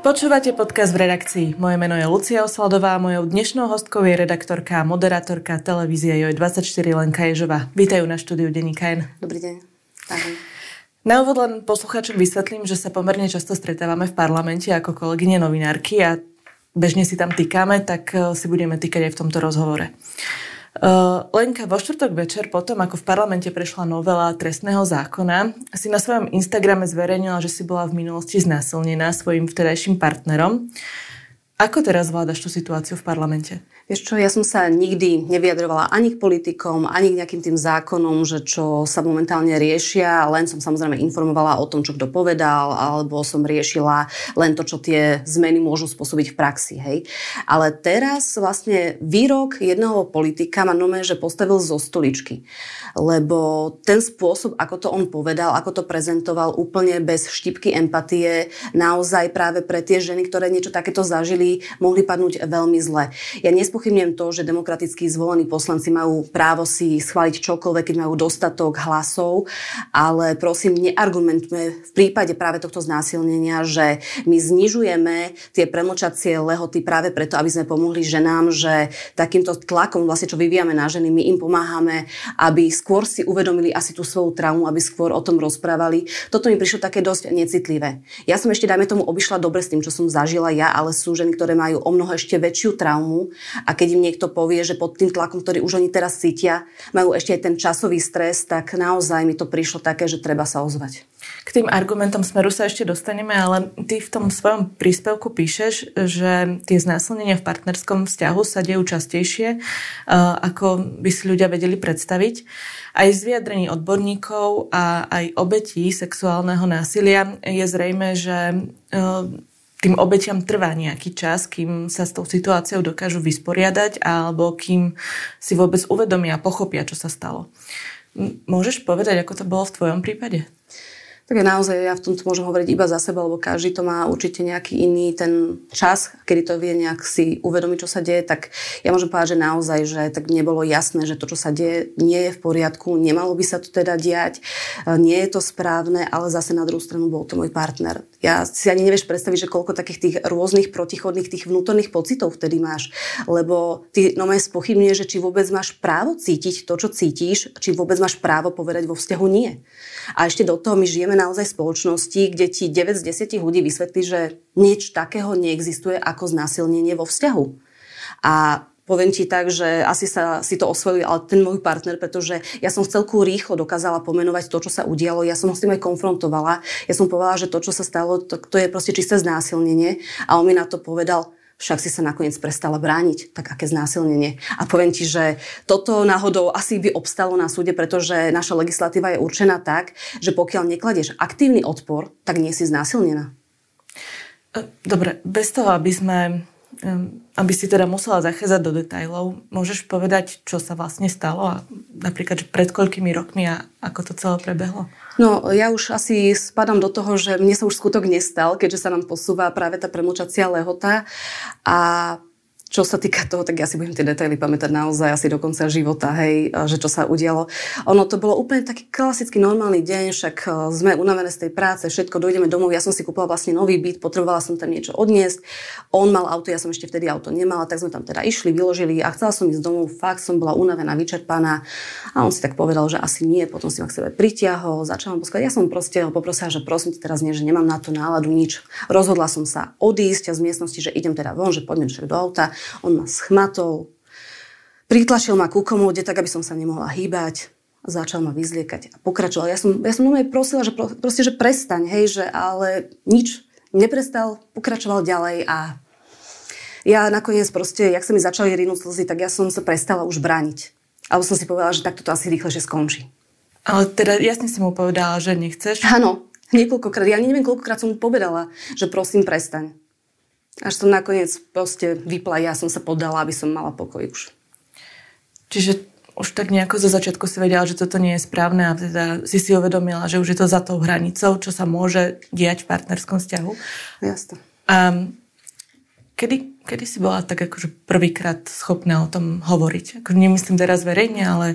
Počúvate podcast v redakcii. Moje meno je Lucia Osladová a mojou dnešnou hostkou je redaktorka a moderátorka televízie JOJ24 Lenka Ježová. Vítajú na štúdiu Denníka N. Dobrý deň. Ahoj. Na úvod len poslucháčom vysvetlím, že sa pomerne často stretávame v parlamente ako kolegyne novinárky a bežne si tam týkame, tak eh, si budeme týkať aj v tomto rozhovore. Uh, Lenka, vo štvrtok večer potom, ako v parlamente prešla novela trestného zákona, si na svojom Instagrame zverejnila, že si bola v minulosti znásilnená svojim vtedajším partnerom. Ako teraz vládaš tú situáciu v parlamente? Vieš čo, ja som sa nikdy nevyjadrovala ani k politikom, ani k nejakým tým zákonom, že čo sa momentálne riešia, len som samozrejme informovala o tom, čo kto povedal, alebo som riešila len to, čo tie zmeny môžu spôsobiť v praxi. Hej. Ale teraz vlastne výrok jedného politika ma nome, že postavil zo stoličky. Lebo ten spôsob, ako to on povedal, ako to prezentoval úplne bez štipky empatie, naozaj práve pre tie ženy, ktoré niečo takéto zažili, mohli padnúť veľmi zle. Ja nespochybnem to, že demokraticky zvolení poslanci majú právo si schváliť čokoľvek, keď majú dostatok hlasov, ale prosím, neargumentujme v prípade práve tohto znásilnenia, že my znižujeme tie premlčacie lehoty práve preto, aby sme pomohli ženám, že takýmto tlakom, vlastne čo vyvíjame na ženy, my im pomáhame, aby skôr si uvedomili asi tú svoju traumu, aby skôr o tom rozprávali. Toto mi prišlo také dosť necitlivé. Ja som ešte, dajme tomu, obišla dobre s tým, čo som zažila ja, ale sú ženy, ktoré majú o mnoho ešte väčšiu traumu keď im niekto povie, že pod tým tlakom, ktorý už oni teraz cítia, majú ešte aj ten časový stres, tak naozaj mi to prišlo také, že treba sa ozvať. K tým argumentom smeru sa ešte dostaneme, ale ty v tom svojom príspevku píšeš, že tie znásilnenia v partnerskom vzťahu sa dejú častejšie, ako by si ľudia vedeli predstaviť. Aj z vyjadrení odborníkov a aj obetí sexuálneho násilia je zrejme, že tým obetiam trvá nejaký čas, kým sa s tou situáciou dokážu vysporiadať alebo kým si vôbec uvedomia a pochopia, čo sa stalo. Môžeš povedať, ako to bolo v tvojom prípade? Tak naozaj ja v tomto môžem hovoriť iba za seba, lebo každý to má určite nejaký iný ten čas, kedy to vie nejak si uvedomiť, čo sa deje, tak ja môžem povedať, že naozaj, že tak nebolo jasné, že to, čo sa deje, nie je v poriadku, nemalo by sa to teda diať, e, nie je to správne, ale zase na druhú stranu bol to môj partner. Ja si ani nevieš predstaviť, že koľko takých tých rôznych protichodných, tých vnútorných pocitov vtedy máš, lebo ty no spochybňuje, že či vôbec máš právo cítiť to, čo cítiš, či vôbec máš právo povedať vo vzťahu nie. A ešte do toho my žijeme naozaj v spoločnosti, kde ti 9 z 10 ľudí vysvetlí, že nič takého neexistuje ako znásilnenie vo vzťahu. A poviem ti tak, že asi sa si to osvojil, ale ten môj partner, pretože ja som celku rýchlo dokázala pomenovať to, čo sa udialo. Ja som ho s tým aj konfrontovala. Ja som povedala, že to, čo sa stalo, to, to je proste čisté znásilnenie. A on mi na to povedal, však si sa nakoniec prestala brániť, tak aké znásilnenie. A poviem ti, že toto náhodou asi by obstalo na súde, pretože naša legislatíva je určená tak, že pokiaľ nekladieš aktívny odpor, tak nie si znásilnená. Dobre, bez toho, aby sme aby si teda musela zachádzať do detajlov, môžeš povedať, čo sa vlastne stalo a napríklad, že pred koľkými rokmi a ako to celé prebehlo? No, ja už asi spadám do toho, že mne sa už skutok nestal, keďže sa nám posúva práve tá premlčacia lehota a čo sa týka toho, tak ja si budem tie detaily pamätať naozaj asi do konca života, hej, že čo sa udialo. Ono to bolo úplne taký klasický normálny deň, však e, sme unavené z tej práce, všetko, dojdeme domov, ja som si kúpila vlastne nový byt, potrebovala som tam niečo odniesť. On mal auto, ja som ešte vtedy auto nemala, tak sme tam teda išli, vyložili a chcela som ísť domov, fakt som bola unavená, vyčerpaná a on si tak povedal, že asi nie, potom si ma k sebe pritiahol, začal poskať. Ja som proste poprosila, že prosím teraz nie, že nemám na to náladu nič. Rozhodla som sa odísť z miestnosti, že idem teda von, že poďme však do auta. On ma schmatol, pritlačil ma ku komóde, tak aby som sa nemohla hýbať začal ma vyzliekať a pokračoval. Ja som, ja som aj prosila, že proste, že prestaň, hej, že ale nič, neprestal, pokračoval ďalej a ja nakoniec proste, jak sa mi začali rinúť slzy, tak ja som sa prestala už brániť. Alebo som si povedala, že takto to asi rýchlejšie skončí. Ale teda jasne si mu povedala, že nechceš? Áno, niekoľkokrát. Ja neviem, koľkokrát som mu povedala, že prosím, prestaň. Až som nakoniec proste vypla, ja som sa podala, aby som mala pokoj už. Čiže už tak nejako zo začiatku si vedela, že toto nie je správne a teda si si uvedomila, že už je to za tou hranicou, čo sa môže diať v partnerskom vzťahu. Jasne. A kedy, kedy si bola tak akože prvýkrát schopná o tom hovoriť? Ako nemyslím teraz verejne, ale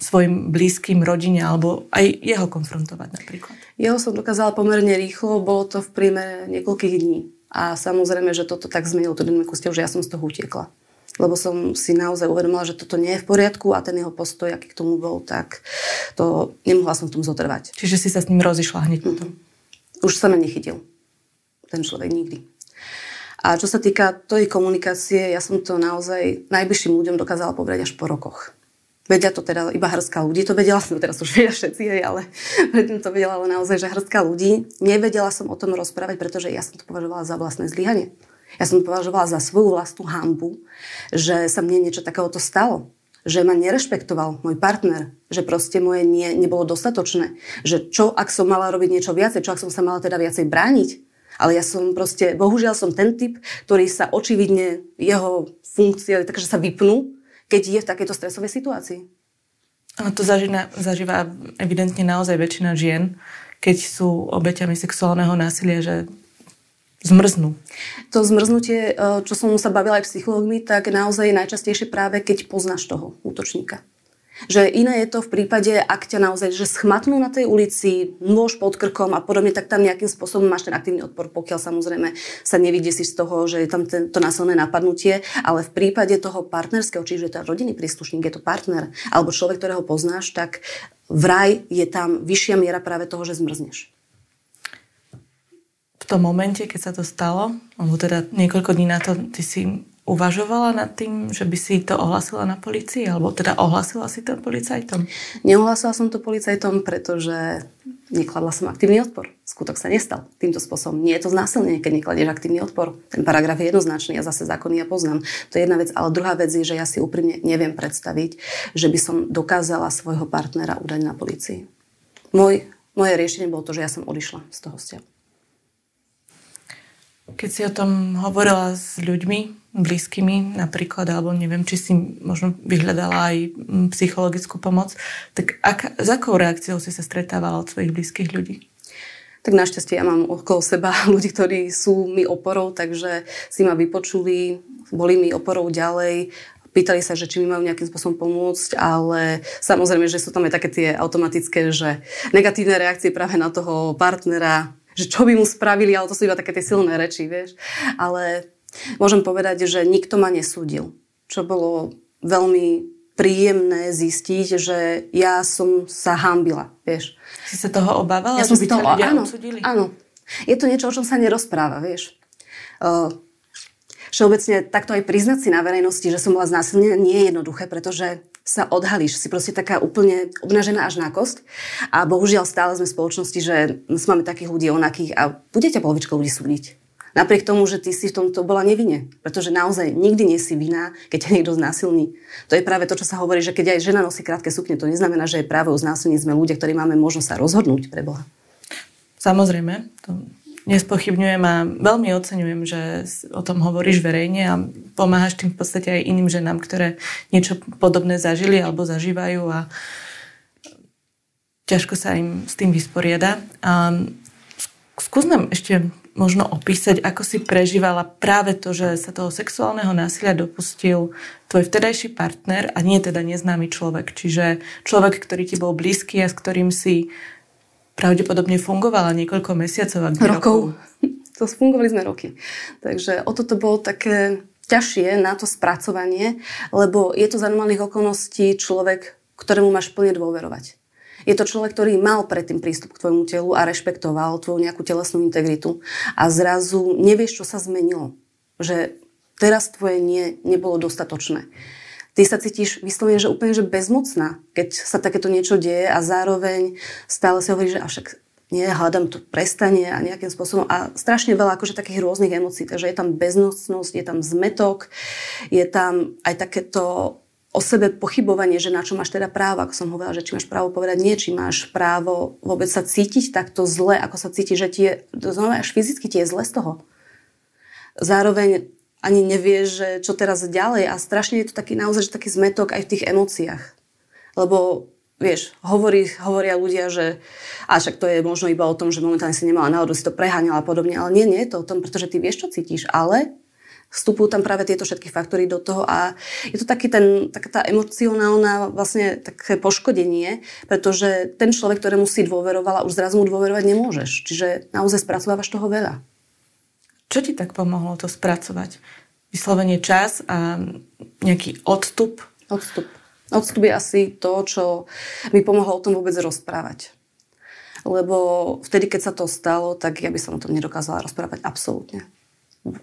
svojim blízkym, rodine alebo aj jeho konfrontovať napríklad? Jeho som dokázala pomerne rýchlo, bolo to v príjme niekoľkých dní A samozrejme, že toto tak zmenilo tú dynamiku ste, že ja som z toho utiekla. Lebo som si naozaj uvedomila, že toto nie je v poriadku a ten jeho postoj, aký k tomu bol, tak to nemohla som v tom zotrvať. Čiže si sa s ním rozišla hneď potom? Mm-hmm. Už sa ma nechytil. Ten človek nikdy. A čo sa týka tej komunikácie, ja som to naozaj najbližším ľuďom dokázala povedať až po rokoch. Vedia to teda iba hrstka ľudí, to vedela som, teraz už vedia všetci, ale predtým to vedela ale naozaj, že hrstka ľudí. Nevedela som o tom rozprávať, pretože ja som to považovala za vlastné zlyhanie. Ja som to považovala za svoju vlastnú hambu, že sa mne niečo takéhoto stalo že ma nerešpektoval môj partner, že proste moje nie nebolo dostatočné, že čo ak som mala robiť niečo viacej, čo ak som sa mala teda viacej brániť. Ale ja som proste, bohužiaľ som ten typ, ktorý sa očividne, jeho funkcie, takže sa vypnú keď je v takejto stresovej situácii. A to zažíva, zažíva evidentne naozaj väčšina žien, keď sú obeťami sexuálneho násilia, že zmrznú. To zmrznutie, eh, čo som sa bavila aj psychológmi, tak naozaj je najčastejšie práve, keď poznáš toho útočníka. Že iné je to v prípade, ak ťa naozaj že schmatnú na tej ulici, nôž pod krkom a podobne, tak tam nejakým spôsobom máš ten aktívny odpor, pokiaľ samozrejme sa nevidie si z toho, že je tam ten, to násilné napadnutie, ale v prípade toho partnerského, čiže to rodinný príslušník, je to partner alebo človek, ktorého poznáš, tak vraj je tam vyššia miera práve toho, že zmrzneš. V tom momente, keď sa to stalo, alebo teda niekoľko dní na to, ty si uvažovala nad tým, že by si to ohlasila na policii? Alebo teda ohlasila si to policajtom? Neohlasila som to policajtom, pretože nekladla som aktívny odpor. Skutok sa nestal týmto spôsobom. Nie je to znásilnenie, keď nekladieš aktívny odpor. Ten paragraf je jednoznačný, ja zase zákony ja poznám. To je jedna vec, ale druhá vec je, že ja si úprimne neviem predstaviť, že by som dokázala svojho partnera udať na policii. Môj, moje riešenie bolo to, že ja som odišla z toho vzťahu. Keď si o tom hovorila s ľuďmi, blízkymi napríklad, alebo neviem, či si možno vyhľadala aj mm, psychologickú pomoc, tak ak, s akou reakciou si sa stretávala od svojich blízkych ľudí? Tak našťastie ja mám okolo seba ľudí, ktorí sú mi oporou, takže si ma vypočuli, boli mi oporou ďalej, pýtali sa, že či mi majú nejakým spôsobom pomôcť, ale samozrejme, že sú tam aj také tie automatické, že negatívne reakcie práve na toho partnera, že čo by mu spravili, ale to sú iba také tie silné reči, vieš. Ale Môžem povedať, že nikto ma nesúdil, čo bolo veľmi príjemné zistiť, že ja som sa hambila, vieš. Si sa toho obávala, ja že som by toho, áno, odsudili? Áno. Je to niečo, o čom sa nerozpráva, vieš. Uh, všeobecne takto aj priznať si na verejnosti, že som bola znásilnená, nie je jednoduché, pretože sa odhalíš, si proste taká úplne obnažená až na kost. A bohužiaľ stále sme v spoločnosti, že máme takých ľudí onakých a budete polovička ľudí súdiť. Napriek tomu, že ty si v tomto bola nevine. Pretože naozaj nikdy nie si vina, keď ťa niekto znásilní. To je práve to, čo sa hovorí, že keď aj žena nosí krátke sukne, to neznamená, že je práve o znásilní sme ľudia, ktorí máme možnosť sa rozhodnúť pre Boha. Samozrejme, to nespochybňujem a veľmi oceňujem, že o tom hovoríš verejne a pomáhaš tým v podstate aj iným ženám, ktoré niečo podobné zažili alebo zažívajú a ťažko sa im s tým vysporiada. A skús nám ešte možno opísať, ako si prežívala práve to, že sa toho sexuálneho násilia dopustil tvoj vtedajší partner a nie teda neznámy človek. Čiže človek, ktorý ti bol blízky a s ktorým si pravdepodobne fungovala niekoľko mesiacov a rokov. To fungovali sme roky. Takže o toto bolo také ťažšie na to spracovanie, lebo je to za normálnych okolností človek, ktorému máš plne dôverovať. Je to človek, ktorý mal predtým prístup k tvojmu telu a rešpektoval tvoju nejakú telesnú integritu a zrazu nevieš, čo sa zmenilo. Že teraz tvoje nie nebolo dostatočné. Ty sa cítiš vyslovene, že úplne že bezmocná, keď sa takéto niečo deje a zároveň stále si hovorí, že avšak nie, hľadám to prestane a nejakým spôsobom a strašne veľa akože takých rôznych emócií, takže je tam beznocnosť, je tam zmetok, je tam aj takéto o sebe pochybovanie, že na čo máš teda právo, ako som hovorila, že či máš právo povedať nie, či máš právo vôbec sa cítiť takto zle, ako sa cíti, že ti je, znamená, až fyzicky ti je zle z toho. Zároveň ani nevieš, že čo teraz ďalej a strašne je to taký naozaj že taký zmetok aj v tých emóciách. Lebo vieš, hovorí, hovoria ľudia, že a však to je možno iba o tom, že momentálne si nemala náhodou, si to preháňala a podobne, ale nie, nie je to o tom, pretože ty vieš, čo cítiš, ale vstupujú tam práve tieto všetky faktory do toho a je to taký ten, taká tá emocionálna vlastne také poškodenie, pretože ten človek, ktorému si dôverovala, už zrazu mu dôverovať nemôžeš. Čiže naozaj spracovávaš toho veľa. Čo ti tak pomohlo to spracovať? Vyslovene čas a nejaký odstup? Odstup. Odstup je asi to, čo mi pomohlo o tom vôbec rozprávať. Lebo vtedy, keď sa to stalo, tak ja by som o tom nedokázala rozprávať absolútne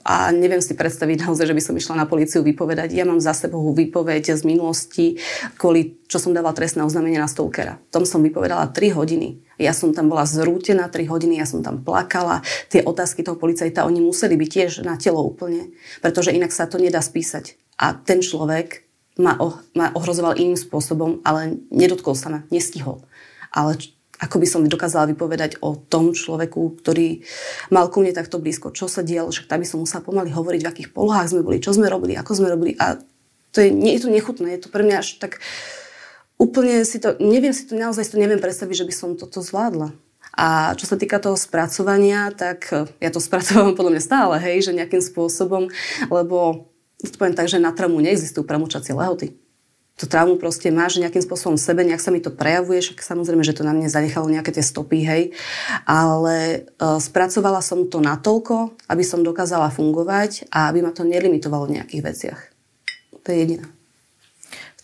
a neviem si predstaviť naozaj, že by som išla na policiu vypovedať. Ja mám za sebou výpoveď z minulosti, kvôli čo som dávala trestné oznámenie na Stolkera. Tom som vypovedala 3 hodiny. Ja som tam bola zrútená 3 hodiny, ja som tam plakala. Tie otázky toho policajta, oni museli byť tiež na telo úplne, pretože inak sa to nedá spísať. A ten človek ma, oh, ma ohrozoval iným spôsobom, ale nedotkol sa ma, nestihol. Ale ako by som dokázala vypovedať o tom človeku, ktorý mal ku mne takto blízko, čo sa dialo, však tam by som musela pomaly hovoriť, v akých polohách sme boli, čo sme robili, ako sme robili a to je, nie je to nechutné, je to pre mňa až tak úplne si to, neviem si to, naozaj si to neviem predstaviť, že by som toto zvládla. A čo sa týka toho spracovania, tak ja to spracovávam podľa mňa stále, hej, že nejakým spôsobom, lebo to poviem tak, že na traumu neexistujú premočacie lehoty tú traumu proste máš nejakým spôsobom v sebe, nejak sa mi to prejavuje, však samozrejme, že to na mne zanechalo nejaké tie stopy, hej, ale uh, spracovala som to natoľko, aby som dokázala fungovať a aby ma to nelimitovalo v nejakých veciach. To je jediné.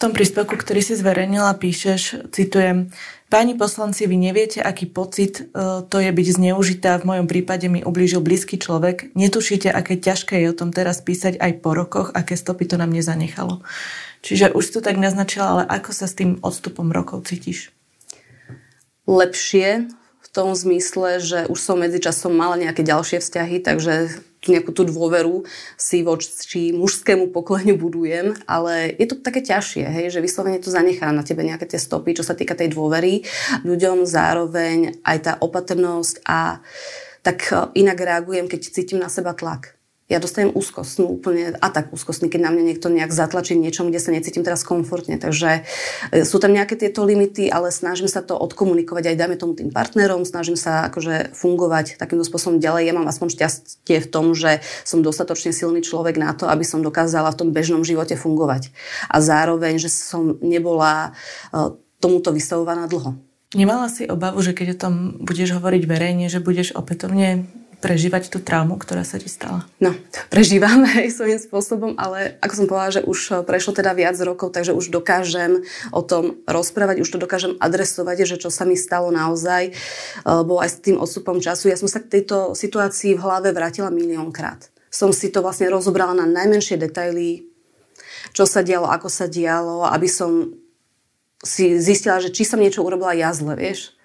Tom príspevku, ktorý si zverejnila, píšeš, citujem, Páni poslanci, vy neviete, aký pocit uh, to je byť zneužitá. V mojom prípade mi ublížil blízky človek. Netušíte, aké ťažké je o tom teraz písať aj po rokoch, aké stopy to na mne zanechalo. Čiže už to tak naznačila, ale ako sa s tým odstupom rokov cítiš? Lepšie v tom zmysle, že už som medzičasom mala nejaké ďalšie vzťahy, takže nejakú tú dôveru si voči mužskému pokoleniu budujem, ale je to také ťažšie, hej, že vyslovene to zanechá na tebe nejaké tie stopy, čo sa týka tej dôvery. Ľuďom, zároveň aj tá opatrnosť a tak inak reagujem, keď cítim na seba tlak ja dostanem úzkostnú úplne tak úzkostný, keď na mňa niekto nejak zatlačí niečom, kde sa necítim teraz komfortne. Takže e, sú tam nejaké tieto limity, ale snažím sa to odkomunikovať aj dáme tomu tým partnerom, snažím sa akože fungovať takýmto spôsobom ďalej. Ja mám aspoň šťastie v tom, že som dostatočne silný človek na to, aby som dokázala v tom bežnom živote fungovať. A zároveň, že som nebola e, tomuto vystavovaná dlho. Nemala si obavu, že keď o tom budeš hovoriť verejne, že budeš opätovne prežívať tú traumu, ktorá sa ti stala? No, prežívam aj svojím spôsobom, ale ako som povedala, že už eh, prešlo teda viac rokov, takže už dokážem o tom rozprávať, už to dokážem adresovať, že čo sa mi stalo naozaj, lebo aj s tým odstupom času. Ja som sa k tejto situácii v hlave vrátila miliónkrát. Som si to vlastne rozobrala na najmenšie detaily, čo sa dialo, ako sa dialo, aby som si zistila, že či som niečo urobila ja zle, vieš.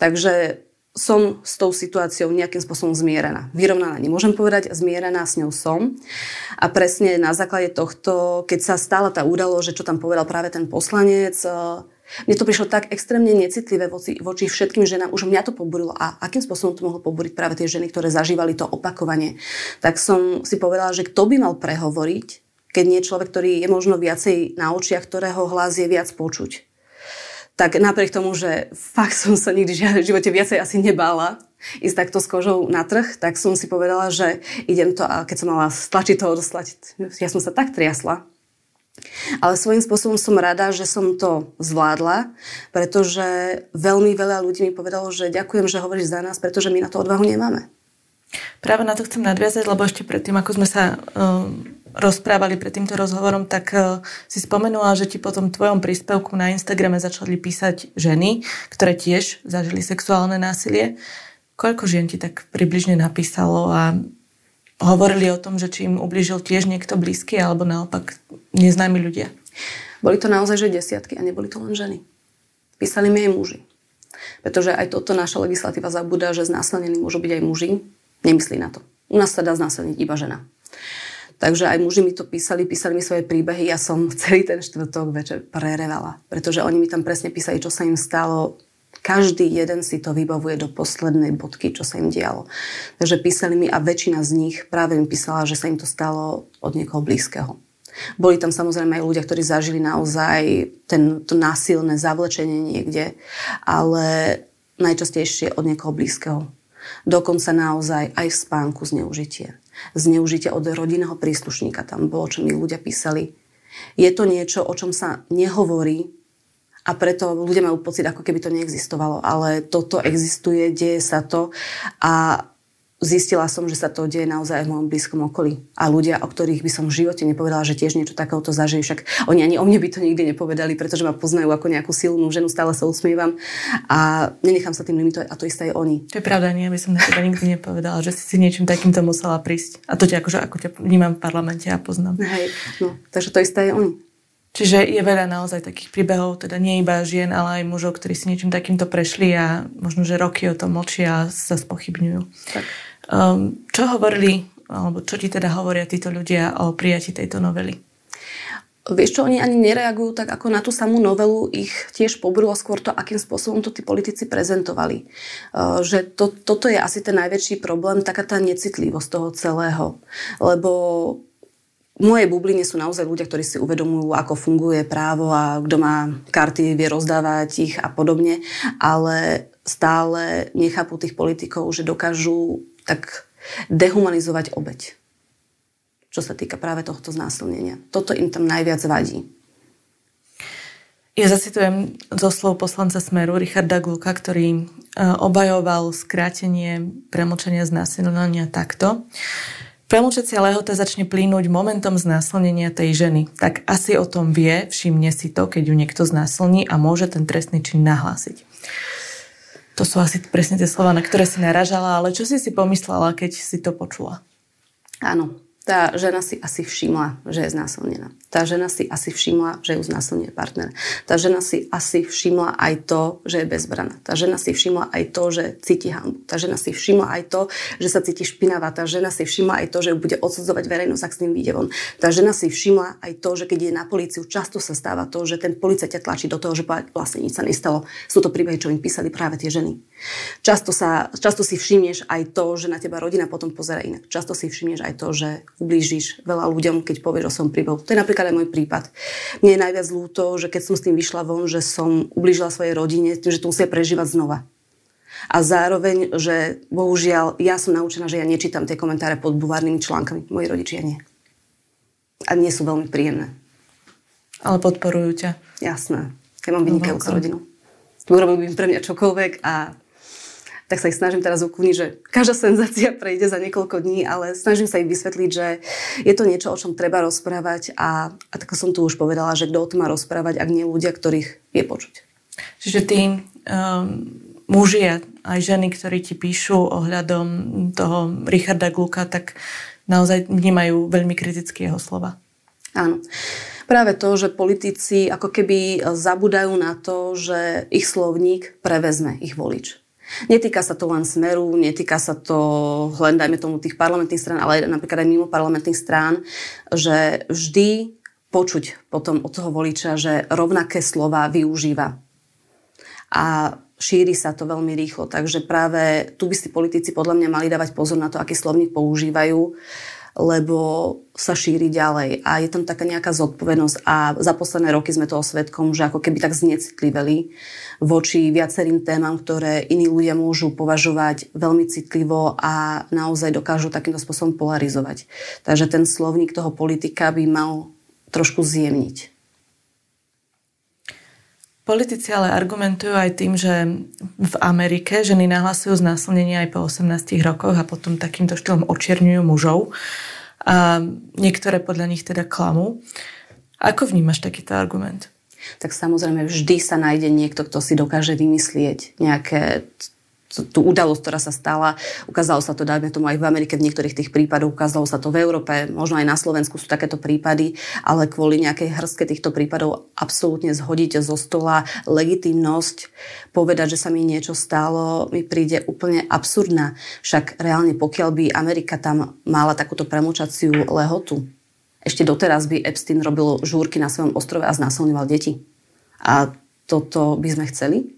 Takže som s tou situáciou nejakým spôsobom zmierená. Vyrovnaná nemôžem povedať, zmierená s ňou som. A presne na základe tohto, keď sa stala tá udalosť, že čo tam povedal práve ten poslanec, eh, mne to prišlo tak extrémne necitlivé voči, voči všetkým ženám. Už mňa to poburilo. A akým spôsobom to mohlo poburiť práve tie ženy, ktoré zažívali to opakovanie. Tak som si povedala, že kto by mal prehovoriť, keď nie človek, ktorý je možno viacej na očiach, ktorého hlas je viac počuť tak napriek tomu, že fakt som sa nikdy v živote viacej asi nebála ísť takto s kožou na trh, tak som si povedala, že idem to a keď som mala stlačiť to odoslať, ja som sa tak triasla. Ale svojím spôsobom som rada, že som to zvládla, pretože veľmi veľa ľudí mi povedalo, že ďakujem, že hovoríš za nás, pretože my na to odvahu nemáme. Práve na to chcem nadviazať, lebo ešte predtým, ako sme sa um rozprávali pred týmto rozhovorom, tak uh, si spomenula, že ti po tom tvojom príspevku na Instagrame začali písať ženy, ktoré tiež zažili sexuálne násilie. Koľko žien ti tak približne napísalo a hovorili o tom, že či im ubližil tiež niekto blízky alebo naopak neznámi ľudia? Boli to naozaj že desiatky a neboli to len ženy. Písali mi aj muži. Pretože aj toto naša legislatíva zabúda, že znásilnení môžu byť aj muži. Nemyslí na to. U nás sa dá znásilniť iba žena. Takže aj muži mi to písali, písali mi svoje príbehy. Ja som celý ten štvrtok večer prerevala, pretože oni mi tam presne písali, čo sa im stalo. Každý jeden si to vybavuje do poslednej bodky, čo sa im dialo. Takže písali mi a väčšina z nich práve mi písala, že sa im to stalo od niekoho blízkeho. Boli tam samozrejme aj ľudia, ktorí zažili naozaj ten, to násilné zavlečenie niekde, ale najčastejšie od niekoho blízkeho. Dokonca naozaj aj v spánku zneužitie zneužitia od rodinného príslušníka. Tam bolo, čo mi ľudia písali. Je to niečo, o čom sa nehovorí a preto ľudia majú pocit, ako keby to neexistovalo. Ale toto existuje, deje sa to a zistila som, že sa to deje naozaj v mojom blízkom okolí. A ľudia, o ktorých by som v živote nepovedala, že tiež niečo takéhoto zažijú, však oni ani o mne by to nikdy nepovedali, pretože ma poznajú ako nejakú silnú ženu, stále sa usmievam a nenechám sa tým limitovať a to isté aj oni. To je pravda, nie, by som na teba nikdy nepovedala, že si si niečím takýmto musela prísť. A to ťa akože, ako ťa vnímam v parlamente a poznám. Hej, no, takže to isté aj oni. Čiže je veľa naozaj takých príbehov, teda nie iba žien, ale aj mužov, ktorí si niečím takýmto prešli a možno, že roky o tom mlčia a sa spochybňujú. Tak. Um, čo hovorili, alebo čo ti teda hovoria títo ľudia o prijati tejto novely? Vieš čo, oni ani nereagujú tak ako na tú samú novelu, ich tiež pobrilo skôr to, akým spôsobom to tí politici prezentovali. Uh, že to, toto je asi ten najväčší problém, taká tá necitlivosť toho celého. Lebo v mojej bubline sú naozaj ľudia, ktorí si uvedomujú, ako funguje právo a kto má karty, vie rozdávať ich a podobne, ale stále nechápu tých politikov, že dokážu tak dehumanizovať obeď. Čo sa týka práve tohto znásilnenia. Toto im tam najviac vadí. Ja zacitujem zo slov poslanca Smeru Richarda Gluka, ktorý e, obajoval skrátenie premlčenia znásilnenia takto. Premlčacia lehota začne plínuť momentom znásilnenia tej ženy. Tak asi o tom vie, všimne si to, keď ju niekto znásilní a môže ten trestný čin nahlásiť. To sú asi presne tie slova, na ktoré si naražala, ale čo si si pomyslela, keď si to počula? Áno, tá žena si asi všimla, že je znásilnená. Tá žena si asi všimla, že ju znásilňuje partner. Tá žena si asi všimla aj to, že je bezbraná. Tá žena si všimla aj to, že cíti hanbu. Tá žena si všimla aj to, že sa cíti špinavá. Tá žena si všimla aj to, že ju bude odsudzovať verejnosť, ak s ním vyjde. Tá žena si všimla aj to, že keď je na políciu, často sa stáva to, že ten policajt ťa tlačí do toho, že vlastne nič sa nestalo. Sú to príbehy, čo im písali práve tie ženy. Často, sa, často si všimneš aj to, že na teba rodina potom pozera inak. Často si všimneš aj to, že ublížiš veľa ľuďom, keď povieš o svojom príbehu. To je napríklad napríklad aj môj prípad. Mne je najviac ľúto, že keď som s tým vyšla von, že som ublížila svojej rodine, tým, že to musia prežívať znova. A zároveň, že bohužiaľ, ja som naučená, že ja nečítam tie komentáre pod buvárnymi článkami. Moji rodičia nie. A nie sú veľmi príjemné. Ale podporujú ťa. Jasné. Ja mám vynikajúcu rodinu. Urobili by pre mňa čokoľvek a tak sa ich snažím teraz uklniť, že každá senzácia prejde za niekoľko dní, ale snažím sa ich vysvetliť, že je to niečo, o čom treba rozprávať a, a tak som tu už povedala, že kto o tom má rozprávať, ak nie ľudia, ktorých je počuť. Čiže tí um, muži a aj ženy, ktorí ti píšu ohľadom toho Richarda Gluka, tak naozaj vnímajú veľmi kriticky jeho slova. Áno. Práve to, že politici ako keby zabudajú na to, že ich slovník prevezme ich volič. Netýka sa to len smeru, netýka sa to len, dajme tomu, tých parlamentných strán, ale napríklad aj mimo parlamentných strán, že vždy počuť potom od toho voliča, že rovnaké slova využíva. A šíri sa to veľmi rýchlo. Takže práve tu by si politici podľa mňa mali dávať pozor na to, aký slovník používajú, lebo sa šíri ďalej. A je tam taká nejaká zodpovednosť a za posledné roky sme toho svetkom, že ako keby tak znecitliveli voči viacerým témam, ktoré iní ľudia môžu považovať veľmi citlivo a naozaj dokážu takýmto spôsobom polarizovať. Takže ten slovník toho politika by mal trošku zjemniť. Politici ale argumentujú aj tým, že v Amerike ženy nahlasujú znásilnenie aj po 18 rokoch a potom takýmto štýlom očierňujú mužov. A niektoré podľa nich teda klamú. Ako vnímaš takýto argument? tak samozrejme vždy sa nájde niekto, kto si dokáže vymyslieť nejaké tú udalosť, ktorá sa stala. Ukázalo sa to, dajme tomu aj v Amerike v niektorých tých prípadoch, ukázalo sa to v Európe, možno aj na Slovensku sú takéto prípady, ale kvôli nejakej hrstke týchto prípadov absolútne zhodiť zo stola legitimnosť, povedať, že sa mi niečo stalo, mi príde úplne absurdná. Však reálne, pokiaľ by Amerika tam mala takúto premlčaciu lehotu, ešte doteraz by Epstein robil žúrky na svojom ostrove a znásilňoval deti. A toto by sme chceli?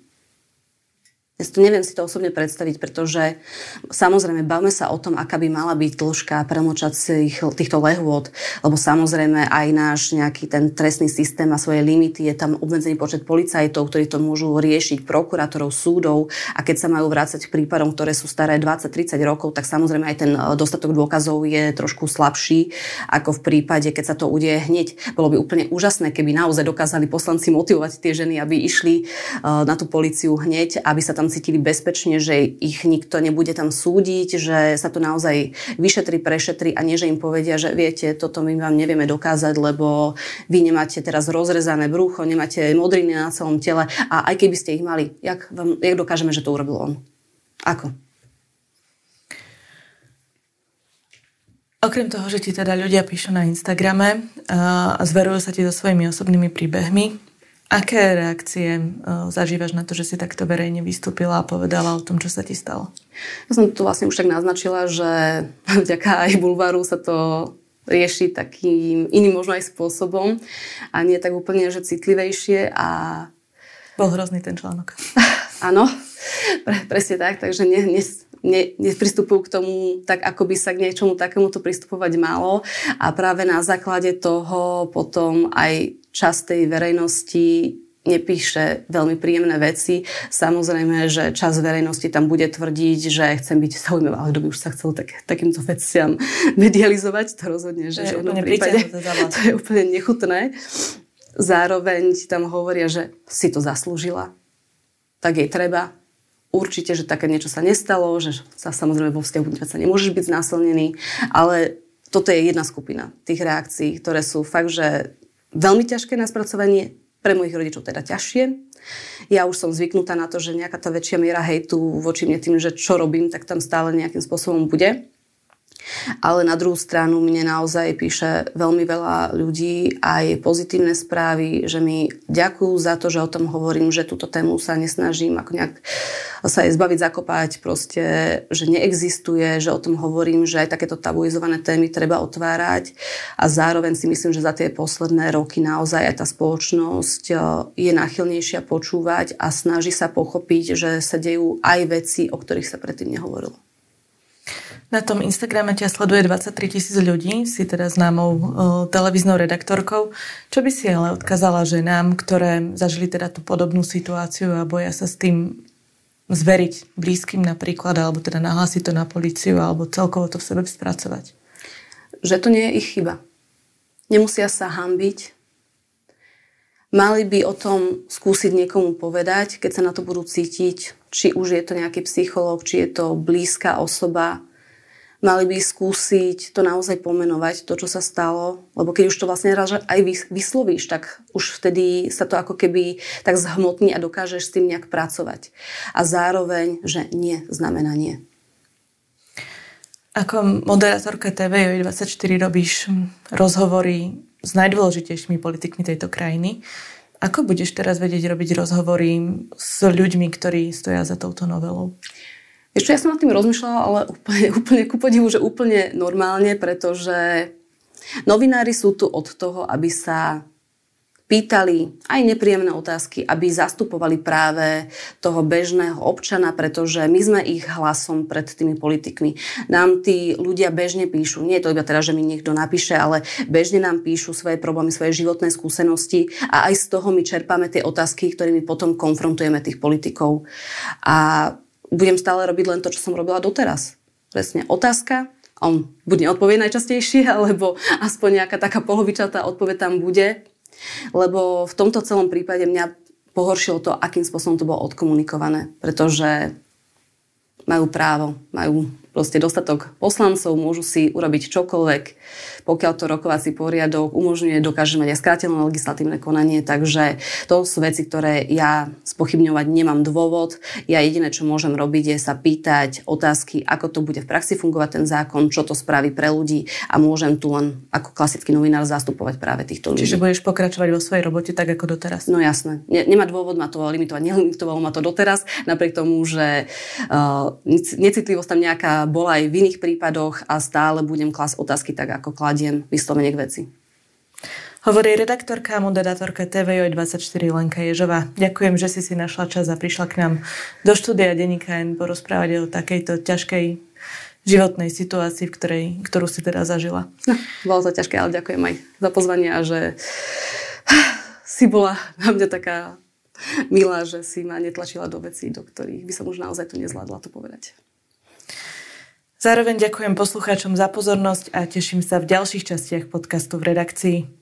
Ja si to neviem si to osobne predstaviť, pretože samozrejme bavme sa o tom, aká by mala byť dĺžka premočacích týchto lehôd, lebo samozrejme aj náš nejaký ten trestný systém má svoje limity, je tam obmedzený počet policajtov, ktorí to môžu riešiť, prokurátorov, súdov a keď sa majú vrácať k prípadom, ktoré sú staré 20-30 rokov, tak samozrejme aj ten e, dostatok dôkazov je trošku slabší ako v prípade, keď sa to udeje hneď. Bolo by úplne úžasné, keby naozaj dokázali poslanci motivovať tie ženy, aby išli e, na tú policiu hneď, aby sa tam cítili bezpečne, že ich nikto nebude tam súdiť, že sa to naozaj vyšetri, prešetri a nie, že im povedia, že viete, toto my vám nevieme dokázať, lebo vy nemáte teraz rozrezané brucho, nemáte modriny na celom tele a aj keby ste ich mali, jak, vám, jak dokážeme, že to urobil on? Ako? Okrem toho, že ti teda ľudia píšu na Instagrame a zverujú sa ti so svojimi osobnými príbehmi, aké reakcie zažívaš na to, že si takto verejne vystúpila a povedala o tom, čo sa ti stalo? Ja som to vlastne už tak naznačila, že vďaka aj bulváru sa to rieši takým iným možno aj spôsobom a nie tak úplne, že citlivejšie a... Bol hrozný ten článok. Áno, pre, presne tak, takže ne, ne, ne, nepristupujú k tomu tak, ako by sa k niečomu takémuto pristupovať malo. A práve na základe toho potom aj časť tej verejnosti nepíše veľmi príjemné veci. Samozrejme, že čas verejnosti tam bude tvrdiť, že chcem byť zaujímavá, ale kto by už sa chcel tak, takýmto veciam medializovať, to rozhodne, že to v žiadnom prípade to je úplne nechutné. Zároveň tam hovoria, že si to zaslúžila, tak jej treba, určite, že také niečo sa nestalo, že sa samozrejme vo vzťahu sa nemôžeš byť znásilnený, ale toto je jedna skupina tých reakcií, ktoré sú fakt, že veľmi ťažké na spracovanie, pre mojich rodičov teda ťažšie. Ja už som zvyknutá na to, že nejaká tá väčšia miera hejtu voči mne tým, že čo robím, tak tam stále nejakým spôsobom bude. Ale na druhú stranu mne naozaj píše veľmi veľa ľudí aj pozitívne správy, že mi ďakujú za to, že o tom hovorím, že túto tému sa nesnažím ako nejak sa jej zbaviť, zakopať, proste, že neexistuje, že o tom hovorím, že aj takéto tabuizované témy treba otvárať a zároveň si myslím, že za tie posledné roky naozaj aj tá spoločnosť e, je náchylnejšia počúvať a snaží sa pochopiť, že sa dejú aj veci, o ktorých sa predtým nehovorilo. Na tom Instagrame ťa sleduje 23 tisíc ľudí, si teda známou uh, televíznou redaktorkou. Čo by si ale odkázala ženám, ktoré zažili teda tú podobnú situáciu a boja sa s tým zveriť blízkym napríklad, alebo teda nahlásiť to na policiu, alebo celkovo to v sebe spracovať? Že to nie je ich chyba. Nemusia sa hambiť. Mali by o tom skúsiť niekomu povedať, keď sa na to budú cítiť, či už je to nejaký psychológ, či je to blízka osoba, mali by skúsiť to naozaj pomenovať, to, čo sa stalo, lebo keď už to vlastne raz aj vyslovíš, tak už vtedy sa to ako keby tak zhmotní a dokážeš s tým nejak pracovať. A zároveň, že nie znamená nie. Ako moderátorka TV24 robíš rozhovory s najdôležitejšími politikmi tejto krajiny. Ako budeš teraz vedieť robiť rozhovory s ľuďmi, ktorí stoja za touto novelou? Ešte ja som nad tým rozmýšľala, ale úplne, úplne ku podivu, že úplne normálne, pretože novinári sú tu od toho, aby sa pýtali aj nepríjemné otázky, aby zastupovali práve toho bežného občana, pretože my sme ich hlasom pred tými politikmi. Nám tí ľudia bežne píšu, nie je to iba teraz, že mi niekto napíše, ale bežne nám píšu svoje problémy, svoje životné skúsenosti a aj z toho my čerpáme tie otázky, ktorými potom konfrontujeme tých politikov. A budem stále robiť len to, čo som robila doteraz. Presne otázka, on buď neodpovie najčastejšie, alebo aspoň nejaká taká polovičatá odpoveď tam bude. Lebo v tomto celom prípade mňa pohoršilo to, akým spôsobom to bolo odkomunikované. Pretože majú právo, majú proste dostatok poslancov, môžu si urobiť čokoľvek, pokiaľ to rokovací poriadok umožňuje, dokáže mať aj skrátené legislatívne konanie, takže to sú veci, ktoré ja spochybňovať nemám dôvod. Ja jediné, čo môžem robiť, je sa pýtať otázky, ako to bude v praxi fungovať ten zákon, čo to spraví pre ľudí a môžem tu len ako klasický novinár zastupovať práve týchto ľudí. Čiže budeš pokračovať vo svojej robote tak ako doteraz? No jasné. Ne, nemá dôvod ma to limitovať. Nelimitovalo ma to doteraz, napriek tomu, že uh, necitlivosť tam nejaká bola aj v iných prípadoch a stále budem klas otázky tak, ako kladiem vyslovene k veci. Hovorí redaktorka a moderátorka TVJ24 Lenka Ježová. Ďakujem, že si si našla čas a prišla k nám do štúdia Denika N porozprávať o takejto ťažkej životnej situácii, v ktorej, ktorú si teda zažila. No, bolo to ťažké, ale ďakujem aj za pozvanie a že si bola na mňa taká milá, že si ma netlačila do vecí, do ktorých by som už naozaj tu nezvládla to povedať. Zároveň ďakujem poslucháčom za pozornosť a teším sa v ďalších častiach podcastu v redakcii.